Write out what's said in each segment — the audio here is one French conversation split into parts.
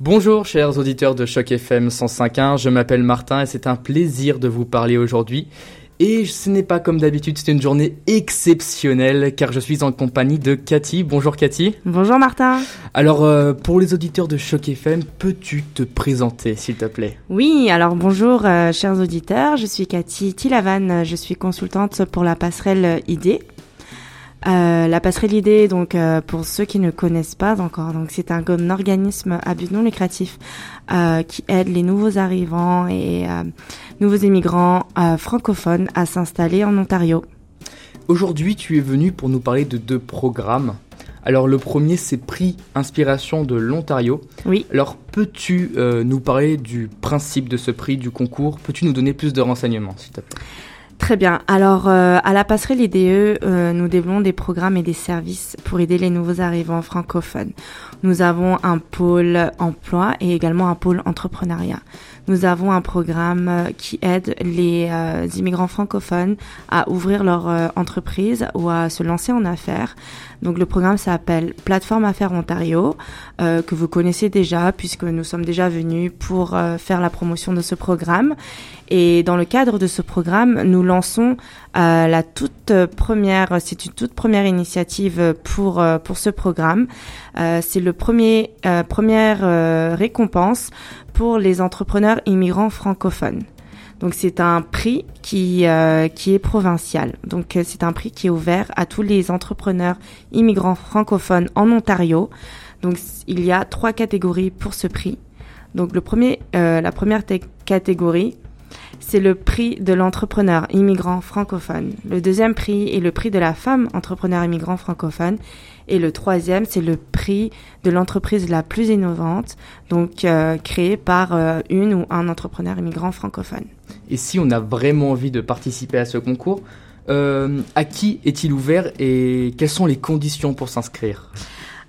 Bonjour chers auditeurs de Choc FM 105.1, je m'appelle Martin et c'est un plaisir de vous parler aujourd'hui. Et ce n'est pas comme d'habitude, c'est une journée exceptionnelle car je suis en compagnie de Cathy. Bonjour Cathy. Bonjour Martin. Alors euh, pour les auditeurs de Choc FM, peux-tu te présenter s'il te plaît? Oui, alors bonjour euh, chers auditeurs, je suis Cathy Tilavan, je suis consultante pour la passerelle ID. Euh, la passerelle idée, donc euh, pour ceux qui ne connaissent pas encore, donc c'est un, organisme à but non lucratif euh, qui aide les nouveaux arrivants et nouveaux immigrants francophones à s'installer en Ontario. Aujourd'hui, tu es venu pour nous parler de deux programmes. Alors le premier, c'est Prix Inspiration de l'Ontario. Oui. Alors peux-tu nous parler du principe de ce prix, du concours? Peux-tu nous donner plus de renseignements, s'il te plaît? Très bien. Alors, euh, à la passerelle IDE, euh, nous développons des programmes et des services pour aider les nouveaux arrivants francophones. Nous avons un pôle emploi et également un pôle entrepreneuriat. Nous avons un programme euh, qui aide les immigrants francophones à ouvrir leur entreprise ou à se lancer en affaires. Donc le programme s'appelle Plateforme Affaires Ontario, que vous connaissez déjà puisque nous sommes déjà venus pour faire la promotion de ce programme. Et dans le cadre de ce programme, nous lançons euh, la toute première, c'est une toute première initiative pour euh, pour ce programme. Euh, c'est le premier première récompense pour les entrepreneurs immigrants francophones. Donc c'est un prix qui qui est provincial. Donc c'est un prix qui est ouvert à tous les entrepreneurs immigrants francophones en Ontario. Donc il y a trois catégories pour ce prix. Donc le premier, la première catégorie, c'est le prix de l'entrepreneur immigrant francophone. Le deuxième prix est le prix de la femme entrepreneur immigrant francophone. Et le troisième, c'est le prix de l'entreprise la plus innovante, donc euh, créée par euh, une ou un entrepreneur immigrant francophone. Et si on a vraiment envie de participer à ce concours, euh, à qui est-il ouvert et quelles sont les conditions pour s'inscrire?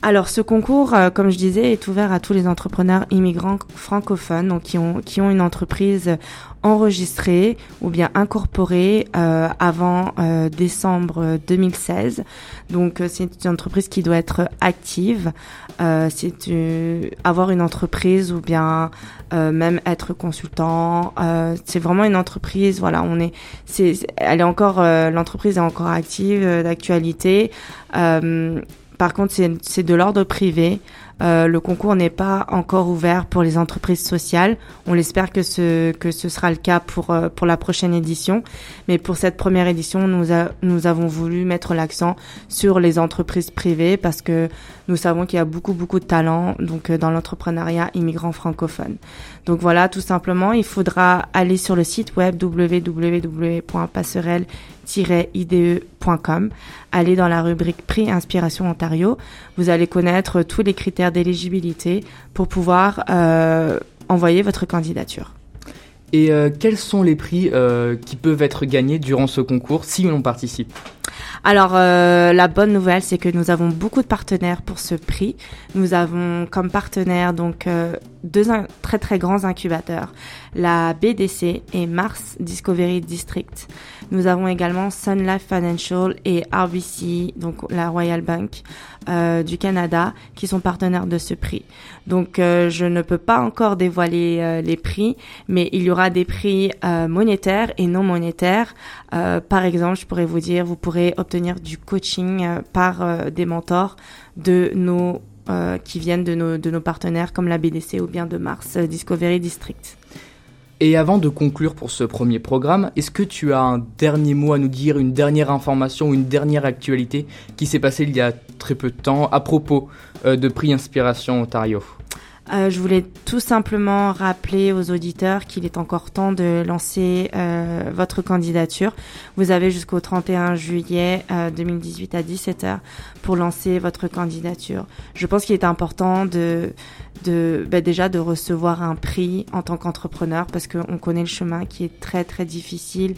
Alors, ce concours, euh, comme je disais, est ouvert à tous les entrepreneurs immigrants francophones, donc qui ont qui ont une entreprise enregistrée ou bien incorporée euh, avant euh, décembre 2016. Donc, c'est une entreprise qui doit être active. c'est avoir une entreprise ou bien même être consultant. c'est vraiment une entreprise. Voilà, on est. C'est, elle est encore. l'entreprise est encore active, d'actualité. Par contre, c'est de l'ordre privé. Euh, le concours n'est pas encore ouvert pour les entreprises sociales. On l'espère que ce, que ce sera le cas pour, euh, pour la prochaine édition. Mais pour cette première édition, nous, nous avons voulu mettre l'accent sur les entreprises privées parce que nous savons qu'il y a beaucoup, beaucoup de talents donc, euh, dans l'entrepreneuriat immigrant francophone. Donc voilà, tout simplement, il faudra aller sur le site web www.passerelle-ide.com, aller dans la rubrique Prix Inspiration Ontario. Vous allez connaître tous les critères d'éligibilité pour pouvoir euh, envoyer votre candidature. Et euh, quels sont les prix euh, qui peuvent être gagnés durant ce concours si on participe alors la bonne nouvelle, c'est que nous avons beaucoup de partenaires pour ce prix. Nous avons comme partenaires donc deux très très grands incubateurs, la BDC et Mars Discovery District. Nous avons également Sun Life Financial et RBC, donc la Royal Bank euh, du Canada, qui sont partenaires de ce prix. Donc euh, je ne peux pas encore dévoiler euh, les prix, mais il y aura des prix monétaires et non monétaires. par exemple, je pourrais vous dire, vous pourrez obtenir du coaching par des mentors de nos qui viennent de nos, de nos partenaires comme la BDC ou bien de Mars Discovery District. Et avant de conclure pour ce premier programme, est-ce que tu as un dernier mot à nous dire, une dernière information, une dernière actualité qui s'est passée il y a très peu de temps à propos euh, de Prix Inspiration Ontario? Euh, je voulais tout simplement rappeler aux auditeurs qu'il est encore temps de lancer euh, votre candidature. Vous avez jusqu'au 31 juillet 2018 à 17h pour lancer votre candidature. Je pense qu'il est important de de bah déjà de recevoir un prix en tant qu'entrepreneur parce qu'on connaît le chemin qui est très très difficile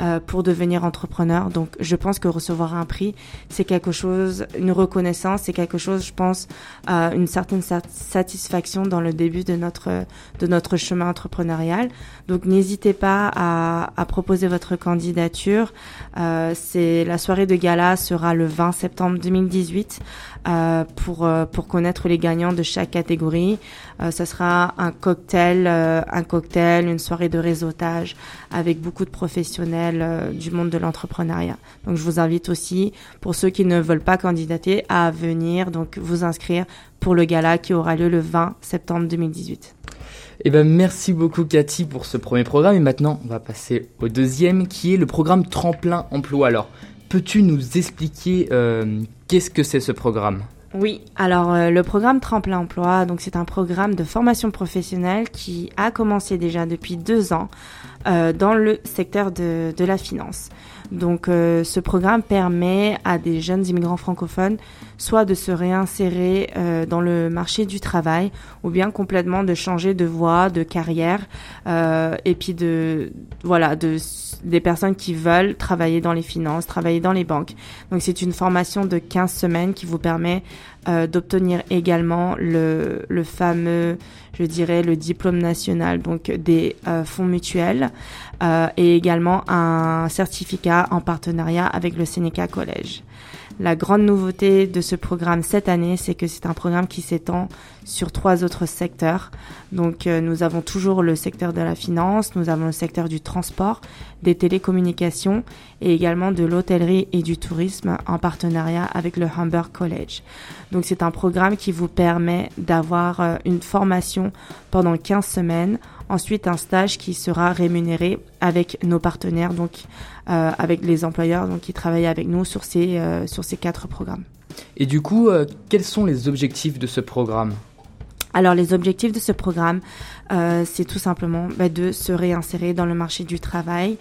euh, pour devenir entrepreneur. Donc je pense que recevoir un prix, c'est quelque chose, une reconnaissance, c'est quelque chose, je pense, euh, une certaine satisfaction dans le début de notre de notre chemin entrepreneurial. Donc n'hésitez pas à, à, proposer votre candidature. Euh, c'est la soirée de gala sera le 20 septembre 2018 euh, pour euh, pour connaître les gagnants de chaque catégorie. Euh, ça sera un cocktail, un cocktail, une soirée de réseautage avec beaucoup de professionnels du monde de l'entrepreneuriat. Donc je vous invite aussi, pour ceux qui ne veulent pas candidater, à venir donc vous inscrire pour le gala qui aura lieu le 20 septembre 2018. Eh ben, merci beaucoup Cathy pour ce premier programme et maintenant on va passer au deuxième qui est le programme Tremplin Emploi. Alors, peux-tu nous expliquer euh, qu'est-ce que c'est ce programme? Oui, alors euh, le programme Tremplin Emploi, donc c'est un programme de formation professionnelle qui a commencé déjà depuis deux ans euh, dans le secteur de, de la finance. Donc euh, ce programme permet à des jeunes immigrants francophones soit de se réinsérer euh, dans le marché du travail ou bien complètement de changer de voie, de carrière euh, et puis de voilà de des personnes qui veulent travailler dans les finances, travailler dans les banques. Donc c'est une formation de 15 semaines qui vous permet euh, d'obtenir également le, le fameux, je dirais, le diplôme national, donc des euh, fonds mutuels, euh, et également un certificat en partenariat avec le Sénéca Collège. La grande nouveauté de ce programme cette année, c'est que c'est un programme qui s'étend sur trois autres secteurs. Donc euh, nous avons toujours le secteur de la finance, nous avons le secteur du transport, des télécommunications et également de l'hôtellerie et du tourisme en partenariat avec le Humber College. Donc c'est un programme qui vous permet d'avoir euh, une formation pendant 15 semaines Ensuite, un stage qui sera rémunéré avec nos partenaires, donc euh, avec les employeurs donc, qui travaillent avec nous sur ces, euh, sur ces quatre programmes. Et du coup, euh, quels sont les objectifs de ce programme? Alors les objectifs de ce programme, c'est tout simplement bah, de se réinsérer dans le marché du travail,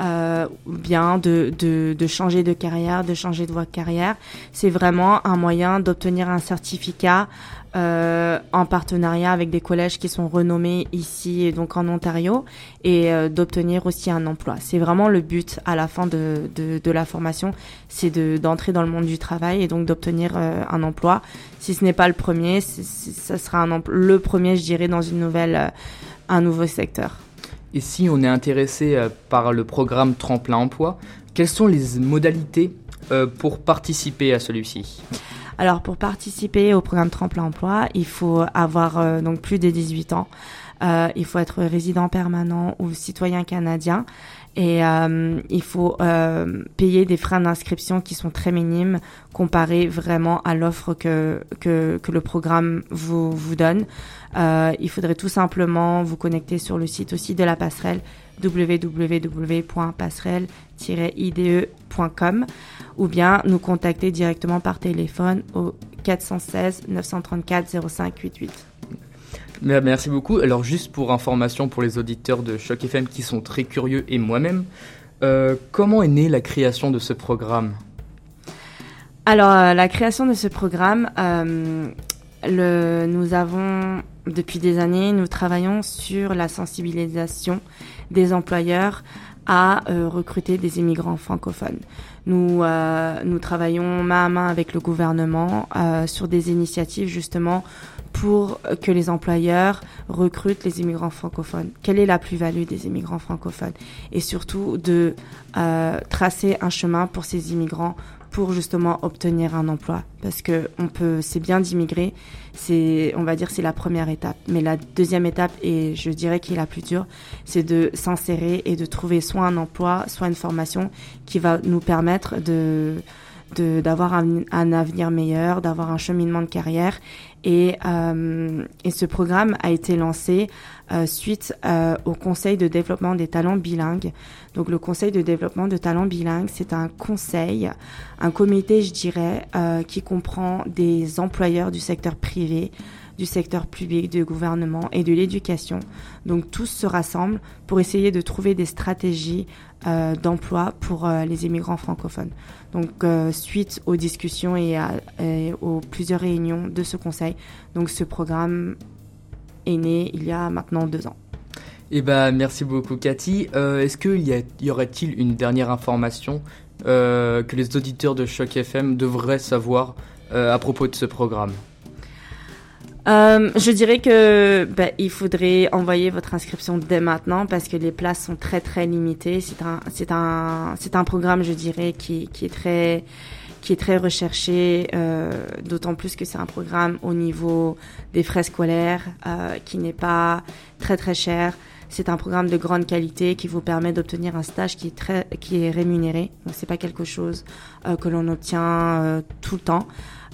euh, bien de, de, de, changer de carrière, de changer de voie de carrière. C'est vraiment un moyen d'obtenir un certificat euh, en partenariat avec des collèges qui sont renommés ici et donc en Ontario et euh, d'obtenir aussi un emploi. C'est vraiment le but à la fin de, de, de la formation, c'est d'entrer dans le monde du travail et donc d'obtenir euh, un emploi. Si ce n'est pas le premier, ça sera un le premier, je dirais, dans une nouvelle, euh, un nouveau secteur. Et si on est intéressé euh, par le programme Tremplin Emploi, quelles sont les modalités euh, pour participer à celui-ci? Alors pour participer au programme Tremplin Emploi, il faut avoir euh, donc plus de 18 ans. Il faut être résident permanent ou citoyen canadien et euh, il faut euh, payer des frais d'inscription qui sont très minimes comparés vraiment à l'offre que, que, que, le programme vous, vous donne. Euh, il faudrait tout simplement vous connecter sur le site aussi de la passerelle www.passerelle-ide.com ou bien nous contacter directement par téléphone au 416 934 0588. Merci beaucoup. Alors juste pour information pour les auditeurs de Choc FM qui sont très curieux et moi-même, euh, comment est née la création de ce programme? Alors euh, la création de ce programme, euh, nous avons depuis des années, nous travaillons sur la sensibilisation des employeurs à recruter des immigrants francophones. Nous, nous travaillons main à main avec le gouvernement sur des initiatives justement pour que les employeurs recrutent les immigrants francophones. Quelle est la plus-value des immigrants francophones? Et surtout de euh, tracer un chemin pour ces immigrants pour justement obtenir un emploi parce que on peut c'est bien d'immigrer c'est on va dire c'est la première étape mais la deuxième étape et je dirais qui est la plus dure c'est de s'insérer et de trouver soit un emploi soit une formation qui va nous permettre de d'avoir un, un, avenir meilleur, d'avoir un cheminement de carrière. Et, euh, et ce programme a été lancé euh, suite euh, au Conseil de développement des talents bilingues. Donc le Conseil de développement de talents bilingues, c'est un conseil, un comité, je dirais, euh, qui comprend des employeurs du secteur privé, du secteur public, du gouvernement et de l'éducation. Donc tous se rassemblent pour essayer de trouver des stratégies euh, d'emploi pour euh, les immigrants francophones. Donc euh, suite aux discussions et, aux plusieurs réunions de ce conseil, donc ce programme est né il y a maintenant deux ans. Eh ben, merci beaucoup Cathy. Est-ce qu'il y, y aurait-il une dernière information que les auditeurs de Choc FM devraient savoir à propos de ce programme? Euh, je dirais que bah, il faudrait envoyer votre inscription dès maintenant parce que les places sont très très limitées. C'est un c'est un c'est un programme, je dirais, qui qui est très qui est très recherché, d'autant plus que c'est un programme au niveau des frais scolaires qui n'est pas très très cher. C'est un programme de grande qualité qui vous permet d'obtenir un stage qui est très, qui est rémunéré. Donc c'est pas quelque chose euh, que l'on obtient euh, tout le temps.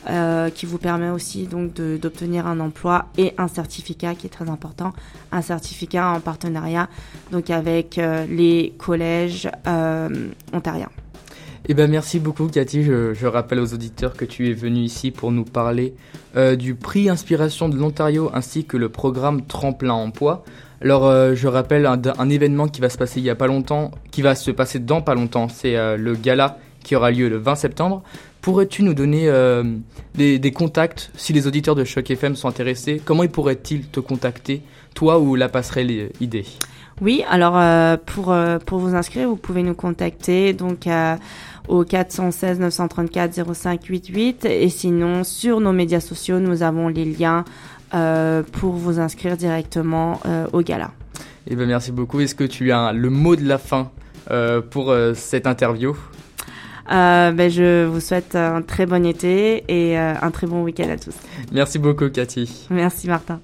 Euh, qui vous permet aussi donc d'obtenir un emploi et un certificat qui est très important, un certificat en partenariat donc avec les collèges ontariens. Eh ben merci beaucoup Cathy. Je, rappelle aux auditeurs que tu es venu ici pour nous parler du prix Inspiration de l'Ontario ainsi que le programme Tremplin Emploi. Alors, euh, je rappelle un, événement qui va se passer il y a pas longtemps, qui va se passer dans pas longtemps. C'est euh, le gala qui aura lieu le 20 septembre. Pourrais-tu nous donner euh, des, contacts si les auditeurs de Choc FM sont intéressés? Comment ils pourraient-ils te contacter, toi ou la passerelle idée Oui, alors pour, pour vous inscrire, vous pouvez nous contacter donc au 416 934 0588 et sinon sur nos médias sociaux, nous avons les liens euh, pour vous inscrire directement euh, au gala. Eh ben, merci beaucoup. Est-ce que tu as le mot de la fin euh, pour cette interview? Ben, Je vous souhaite un très bon été et un très bon week-end à tous. Merci beaucoup Cathy. Merci Martin.